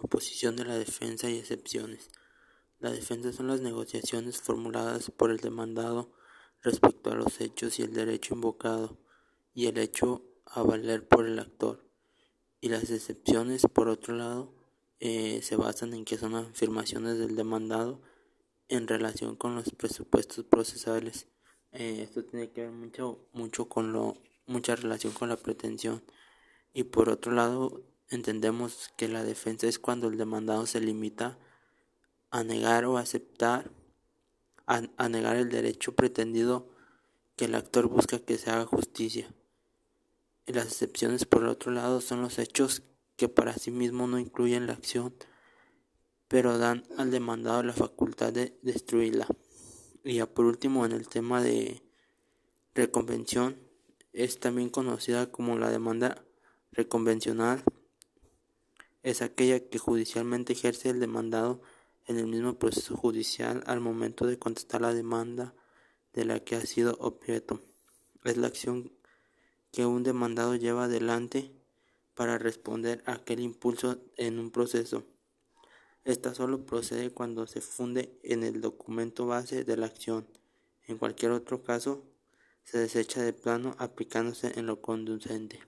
Oposición de la defensa y excepciones. La defensa son las negociaciones formuladas por el demandado respecto a los hechos y el derecho invocado y el hecho a valer por el actor. Y las excepciones, por otro lado, eh, se basan en que son afirmaciones del demandado en relación con los presupuestos procesales. Eh, esto tiene que ver mucho, mucho con lo, mucha relación con la pretensión. Y por otro lado, entendemos que la defensa es cuando el demandado se limita a negar o aceptar, a, negar el derecho pretendido que el actor busca que se haga justicia. Y las excepciones, por otro lado, son los hechos que para sí mismos no incluyen la acción, pero dan al demandado la facultad de destruirla. Y ya por último, en el tema de reconvención, es también conocida como la demanda reconvencional. Es aquella que judicialmente ejerce el demandado en el mismo proceso judicial al momento de contestar la demanda de la que ha sido objeto. Es la acción que un demandado lleva adelante para responder a aquel impulso en un proceso. Esta solo procede cuando se funde en el documento base de la acción. En cualquier otro caso, se desecha de plano aplicándose en lo conducente.